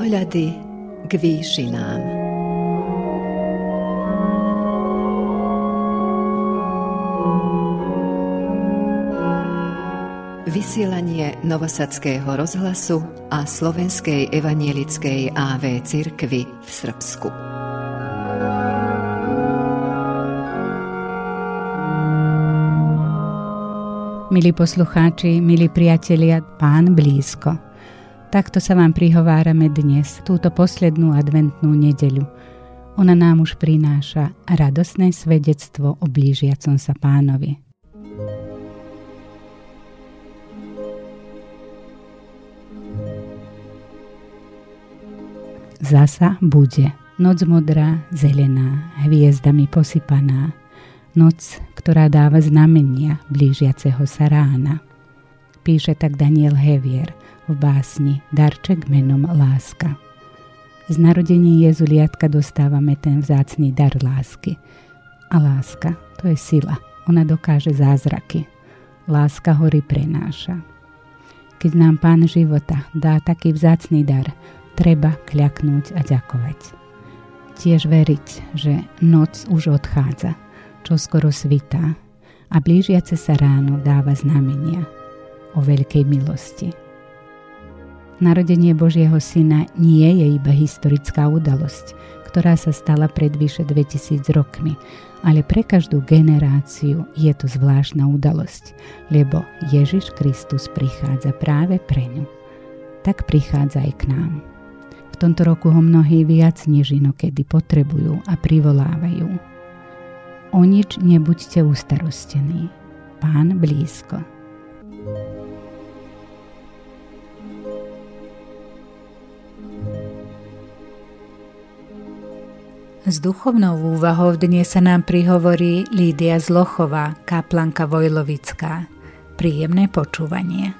Pohľady k výšinám. Vysielanie Novosadského rozhlasu a Slovenskej evanielickej AV cirkvy v Srbsku. Milí poslucháči, milí priatelia, pán blízko. Takto sa vám prihovárame dnes, túto poslednú adventnú nedeľu. Ona nám už prináša radosné svedectvo o blížiacom sa pánovi. Zasa bude. Noc modrá, zelená, hviezdami posypaná, noc, ktorá dáva znamenia blížiaceho sa rána. Píše tak Daniel Hevier v básni Darček menom Láska. Z narodení Jezuliatka dostávame ten vzácný dar lásky. A láska, to je sila. Ona dokáže zázraky. Láska hory prenáša. Keď nám Pán života dá taký vzácný dar, treba kľaknúť a ďakovať. Tiež veriť, že noc už odchádza – čo skoro svitá a blížiace sa ráno dáva znamenia o veľkej milosti. Narodenie Božieho Syna nie je iba historická udalosť, ktorá sa stala pred vyše 2000 rokmi, ale pre každú generáciu je to zvláštna udalosť, lebo Ježiš Kristus prichádza práve pre ňu. Tak prichádza aj k nám. V tomto roku ho mnohí viac než inokedy potrebujú a privolávajú O nič nebuďte ustarostení. Pán blízko. S duchovnou úvahou dnes sa nám prihovorí Lídia Zlochová, kaplanka Vojlovická. Príjemné počúvanie.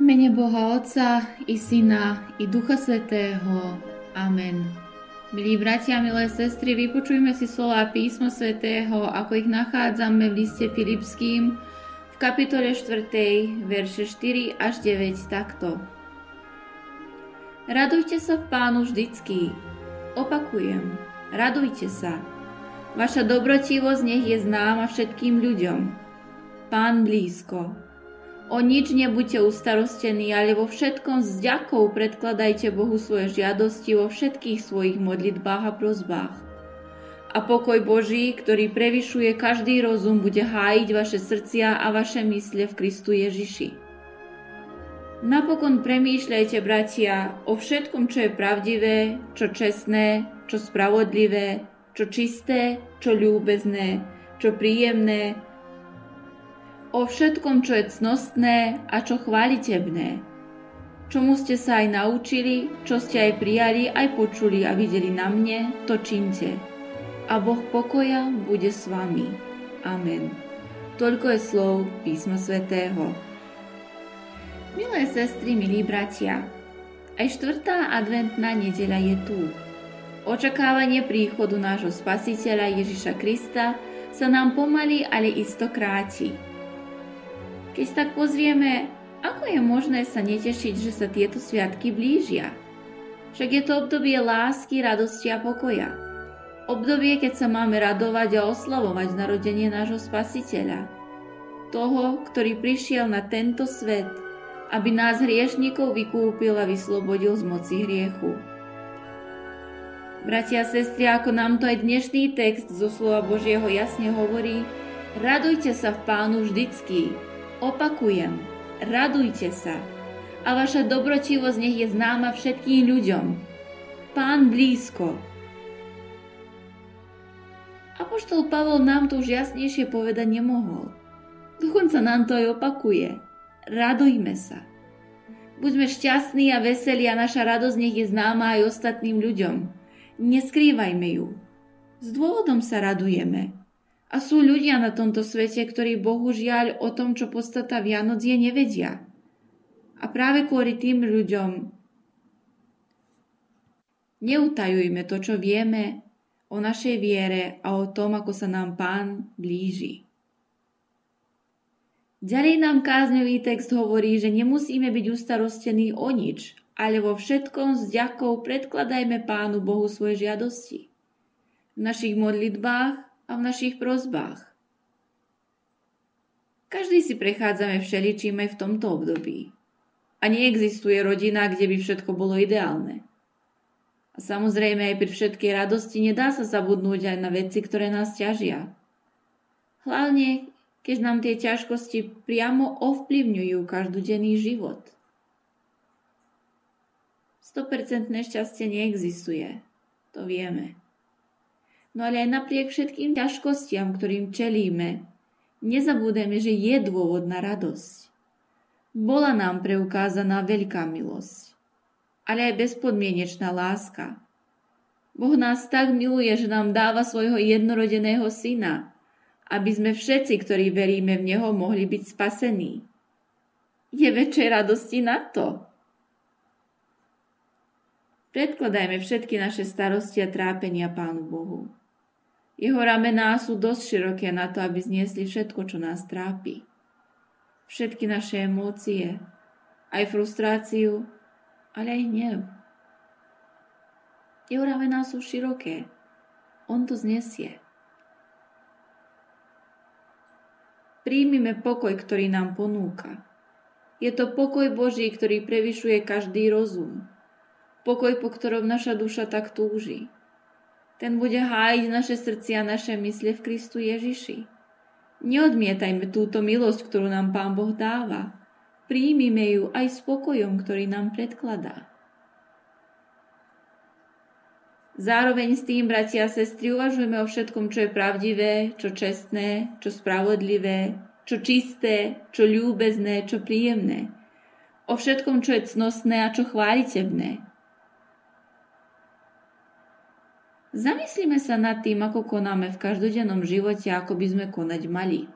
Mene Boha Otca i Syna i Ducha Svetého. Amen. Milí bratia, milé sestry, vypočujme si slova písma svätého, ako ich nachádzame v liste Filipským v kapitole 4, verše 4 až 9 takto. Radujte sa v pánu vždycky. Opakujem, radujte sa. Vaša dobrotivosť nech je známa všetkým ľuďom. Pán blízko. O nič nebuďte ustarostení, ale vo všetkom s ďakou predkladajte Bohu svoje žiadosti vo všetkých svojich modlitbách a prozbách. A pokoj Boží, ktorý prevyšuje každý rozum, bude hájiť vaše srdcia a vaše mysle v Kristu Ježiši. Napokon premýšľajte, bratia, o všetkom, čo je pravdivé, čo čestné, čo spravodlivé, čo čisté, čo ľúbezné, čo príjemné, o všetkom, čo je cnostné a čo chválitebné. Čomu ste sa aj naučili, čo ste aj prijali, aj počuli a videli na mne, to činte. A Boh pokoja bude s vami. Amen. Toľko je slov písma svätého. Milé sestry, milí bratia, aj štvrtá adventná nedeľa je tu. Očakávanie príchodu nášho spasiteľa Ježiša Krista sa nám pomaly, ale isto kráti. Keď tak pozrieme, ako je možné sa netešiť, že sa tieto sviatky blížia? Však je to obdobie lásky, radosti a pokoja. Obdobie, keď sa máme radovať a oslavovať narodenie nášho spasiteľa. Toho, ktorý prišiel na tento svet, aby nás hriešnikov vykúpil a vyslobodil z moci hriechu. Bratia a sestry, ako nám to aj dnešný text zo slova Božieho jasne hovorí, radujte sa v pánu vždycky, Opakujem, radujte sa a vaša dobrotivosť nech je známa všetkým ľuďom. Pán blízko. Apoštol Pavol nám to už jasnejšie povedať nemohol. Dokonca nám to aj opakuje. Radujme sa. Buďme šťastní a veselí a naša radosť nech je známa aj ostatným ľuďom. Neskrývajme ju. S dôvodom sa radujeme. A sú ľudia na tomto svete, ktorí bohužiaľ o tom, čo podstata Vianoc je, nevedia. A práve kvôli tým ľuďom neutajujme to, čo vieme o našej viere a o tom, ako sa nám Pán blíži. Ďalej nám kázňový text hovorí, že nemusíme byť ustarostení o nič, ale vo všetkom s ďakou predkladajme Pánu Bohu svoje žiadosti. V našich modlitbách a v našich prozbách. Každý si prechádzame všeličím aj v tomto období. A neexistuje rodina, kde by všetko bolo ideálne. A samozrejme aj pri všetkej radosti nedá sa zabudnúť aj na veci, ktoré nás ťažia. Hlavne, keď nám tie ťažkosti priamo ovplyvňujú každodenný život. 100% šťastie neexistuje. To vieme. No ale aj napriek všetkým ťažkostiam, ktorým čelíme, nezabúdajme, že je dôvod na radosť. Bola nám preukázaná veľká milosť, ale aj bezpodmienečná láska. Boh nás tak miluje, že nám dáva svojho jednorodeného syna, aby sme všetci, ktorí veríme v Neho, mohli byť spasení. Je väčšej radosti na to. Predkladajme všetky naše starosti a trápenia Pánu Bohu. Jeho ramená sú dosť široké na to, aby zniesli všetko, čo nás trápi. Všetky naše emócie, aj frustráciu, ale aj hnev. Jeho ramená sú široké. On to znesie. Príjmime pokoj, ktorý nám ponúka. Je to pokoj Boží, ktorý prevyšuje každý rozum pokoj, po ktorom naša duša tak túži. Ten bude hájiť naše srdcia a naše mysle v Kristu Ježiši. Neodmietajme túto milosť, ktorú nám Pán Boh dáva. Príjmime ju aj spokojom, ktorý nám predkladá. Zároveň s tým, bratia a sestry, uvažujeme o všetkom, čo je pravdivé, čo čestné, čo spravodlivé, čo čisté, čo ľúbezné, čo príjemné. O všetkom, čo je cnostné a čo chválitebné. Zamyslíme sa nad tým, ako konáme v každodennom živote, ako by sme konať mali.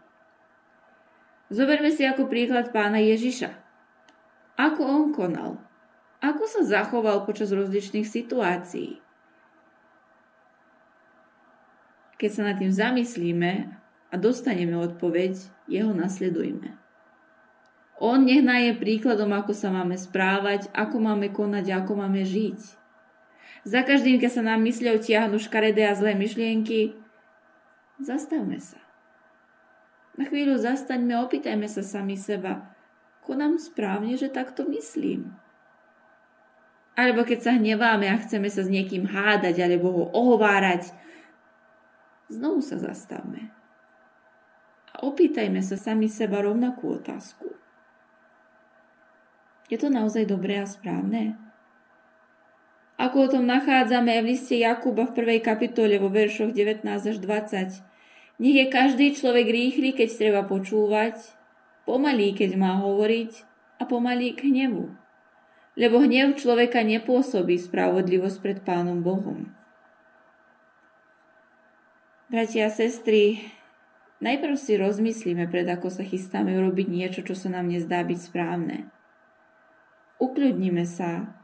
Zoberme si ako príklad pána Ježiša. Ako on konal? Ako sa zachoval počas rozličných situácií? Keď sa nad tým zamyslíme a dostaneme odpoveď, jeho nasledujme. On nech je príkladom, ako sa máme správať, ako máme konať, ako máme žiť. Za každým, keď sa nám mysľou tiahnu škaredé a zlé myšlienky, zastavme sa. Na chvíľu zastaňme a opýtajme sa sami seba, konám správne, že takto myslím. Alebo keď sa hneváme a chceme sa s niekým hádať alebo ho ohovárať, znovu sa zastavme. A opýtajme sa sami seba rovnakú otázku. Je to naozaj dobré a správne? ako o tom nachádzame v liste Jakuba v prvej kapitole vo veršoch 19 až 20. Nech je každý človek rýchly, keď treba počúvať, pomalý, keď má hovoriť a pomalý k hnevu. Lebo hnev človeka nepôsobí spravodlivosť pred Pánom Bohom. Bratia a sestry, najprv si rozmyslíme, pred ako sa chystáme urobiť niečo, čo sa nám nezdá byť správne. Ukľudnime sa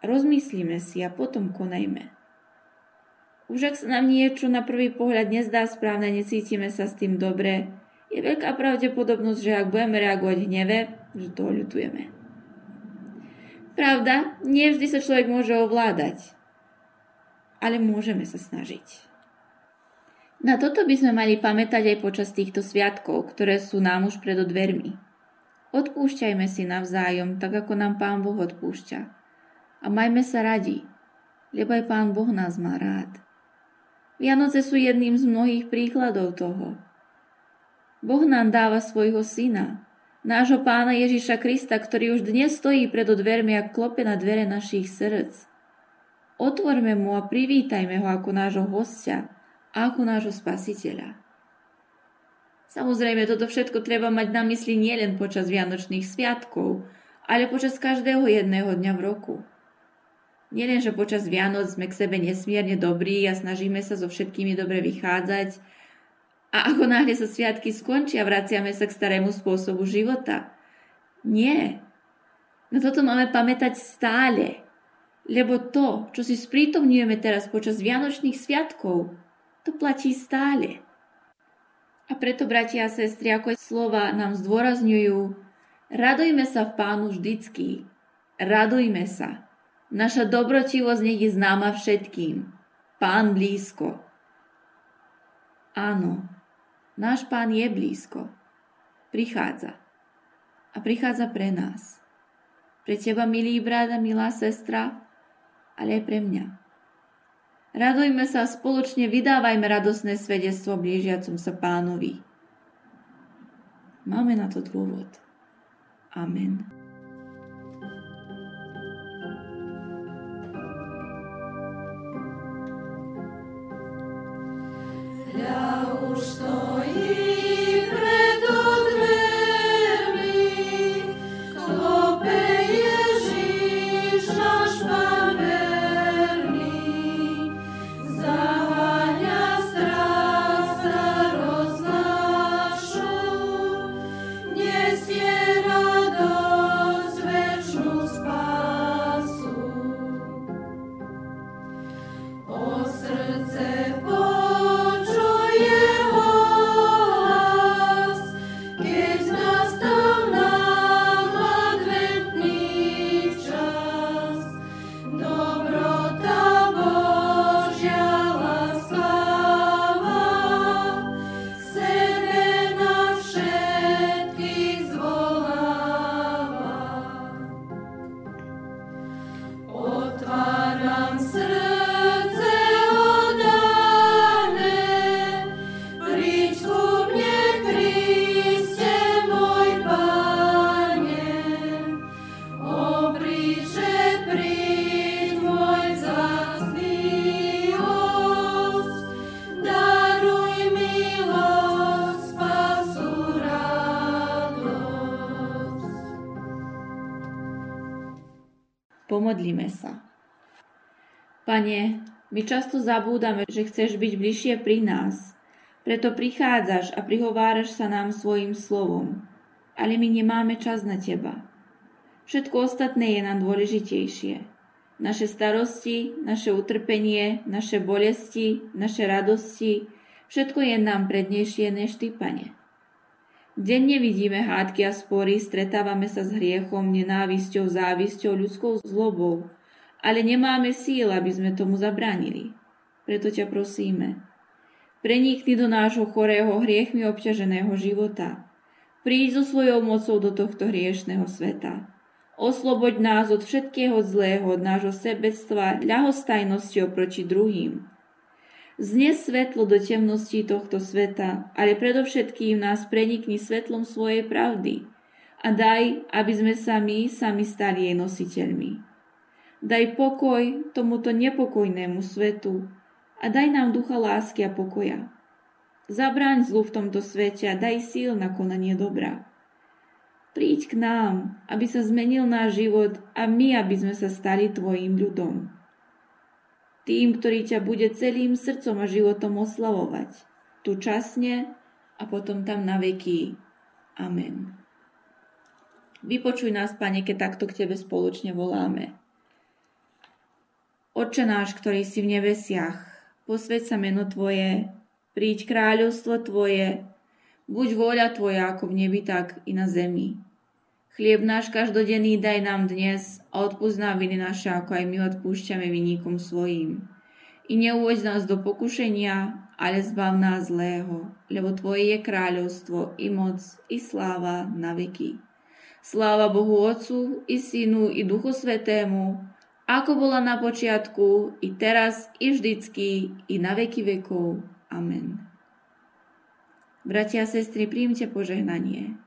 Rozmyslíme si a potom konajme. Už ak sa nám niečo na prvý pohľad nezdá správne, necítime sa s tým dobre, je veľká pravdepodobnosť, že ak budeme reagovať v hneve, že to ľutujeme. Pravda, nie vždy sa človek môže ovládať, ale môžeme sa snažiť. Na toto by sme mali pamätať aj počas týchto sviatkov, ktoré sú nám už pred dvermi. Odpúšťajme si navzájom, tak ako nám Pán Boh odpúšťa a majme sa radi, lebo aj Pán Boh nás má rád. Vianoce sú jedným z mnohých príkladov toho. Boh nám dáva svojho syna, nášho pána Ježiša Krista, ktorý už dnes stojí pred dvermi a klope na dvere našich srdc. Otvorme mu a privítajme ho ako nášho hostia ako nášho spasiteľa. Samozrejme, toto všetko treba mať na mysli nielen počas Vianočných sviatkov, ale počas každého jedného dňa v roku. Nielen, že počas Vianoc sme k sebe nesmierne dobrí a snažíme sa so všetkými dobre vychádzať a ako náhle sa sviatky skončia, vraciame sa k starému spôsobu života. Nie. Na toto máme pamätať stále. Lebo to, čo si sprítomňujeme teraz počas Vianočných sviatkov, to platí stále. A preto, bratia a sestry, ako slova nám zdôrazňujú, radujme sa v pánu vždycky. Radujme sa. Naša dobrotivosť nech je známa všetkým. Pán blízko. Áno, náš pán je blízko. Prichádza. A prichádza pre nás. Pre teba, milý brat a milá sestra, ale aj pre mňa. Radujme sa spoločne vydávajme radosné svedectvo blížiacom sa pánovi. Máme na to dôvod. Amen. Pomodlíme sa. Pane, my často zabúdame, že chceš byť bližšie pri nás. Preto prichádzaš a prihováraš sa nám svojim slovom. Ale my nemáme čas na teba. Všetko ostatné je nám dôležitejšie. Naše starosti, naše utrpenie, naše bolesti, naše radosti, všetko je nám prednejšie než Ty, Pane. Denne vidíme hádky a spory, stretávame sa s hriechom, nenávisťou, závisťou, ľudskou zlobou, ale nemáme síl, aby sme tomu zabránili. Preto ťa prosíme, prenikni do nášho chorého, hriechmi obťaženého života. Príď so svojou mocou do tohto hriešného sveta. Osloboď nás od všetkého zlého, od nášho sebectva, ľahostajnosti oproti druhým, Znes svetlo do temností tohto sveta, ale predovšetkým nás prenikni svetlom svojej pravdy a daj, aby sme sa my sami stali jej nositeľmi. Daj pokoj tomuto nepokojnému svetu a daj nám ducha lásky a pokoja. Zabráň zlu v tomto svete a daj síl na konanie dobra. Príď k nám, aby sa zmenil náš život a my, aby sme sa stali Tvojim ľudom tým, ktorý ťa bude celým srdcom a životom oslavovať, tu časne a potom tam na veky. Amen. Vypočuj nás, Pane, keď takto k Tebe spoločne voláme. Oče náš, ktorý si v nebesiach, posveď sa meno Tvoje, príď kráľovstvo Tvoje, buď vôľa Tvoja ako v nebi, tak i na zemi. Chlieb náš každodenný daj nám dnes a odpúsť nám viny naše, ako aj my odpúšťame vinníkom svojim. I neuvoď nás do pokušenia, ale zbav nás zlého, lebo Tvoje je kráľovstvo, i moc, i sláva na veky. Sláva Bohu Otcu, i Synu, i Duchu Svetému, ako bola na počiatku, i teraz, i vždycky, i na veky vekov. Amen. Bratia a sestry, príjmte požehnanie.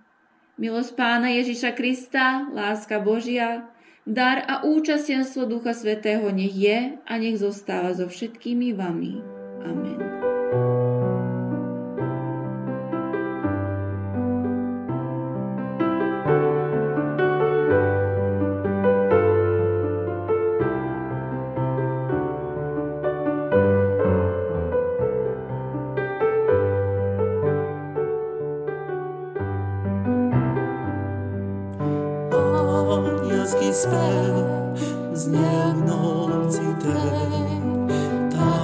Milosť Pána Ježiša Krista, láska Božia, dar a účastenstvo Ducha Svetého nech je a nech zostáva so všetkými vami. Amen. ludzki spęd z dniem nocy ten, tam.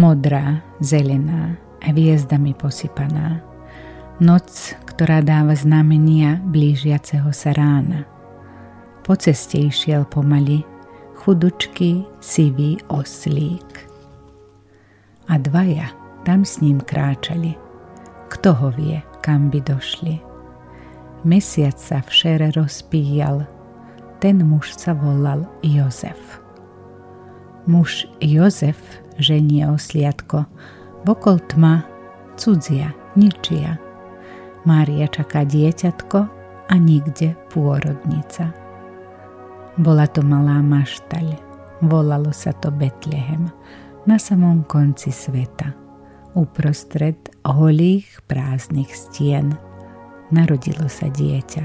Modrá, zelená, hviezdami posypaná. Noc, ktorá dáva znamenia blížiaceho sa rána. Po ceste išiel pomaly chudučký, sivý oslík. A dvaja tam s ním kráčali. Kto ho vie, kam by došli? Mesiac sa v šere rozpíjal, ten muž sa volal Jozef. Muž Jozef ženie osliadko, vokol tma, cudzia, ničia. Mária čaká dieťatko a nikde pôrodnica. Bola to malá maštaľ, volalo sa to Betlehem, na samom konci sveta. Uprostred holých prázdnych stien narodilo sa dieťa.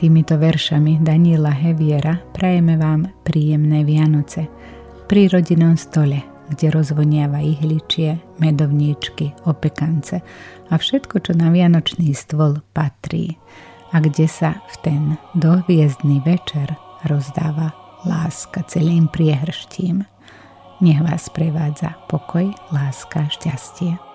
Týmito veršami Daniela Heviera prajeme vám príjemné Vianoce pri rodinnom stole, kde rozvoniava ihličie, medovníčky, opekance a všetko, čo na Vianočný stôl patrí a kde sa v ten dohviezdný večer rozdáva láska celým priehrštím. Nech vás prevádza pokoj, láska, šťastie.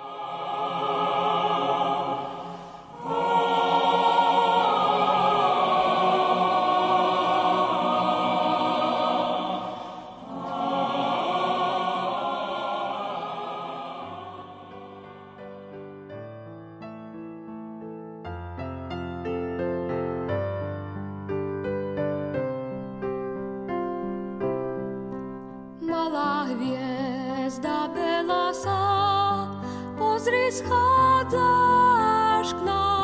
hviezda bela sa, pozri, schádzaš k nám.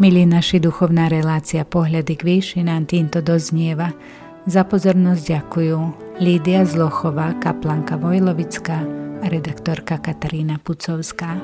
Milí naši, duchovná relácia Pohľady k výšinám týmto doznieva. Za pozornosť ďakujú Lídia Zlochová, kaplanka Vojlovická a redaktorka Katarína Pucovská.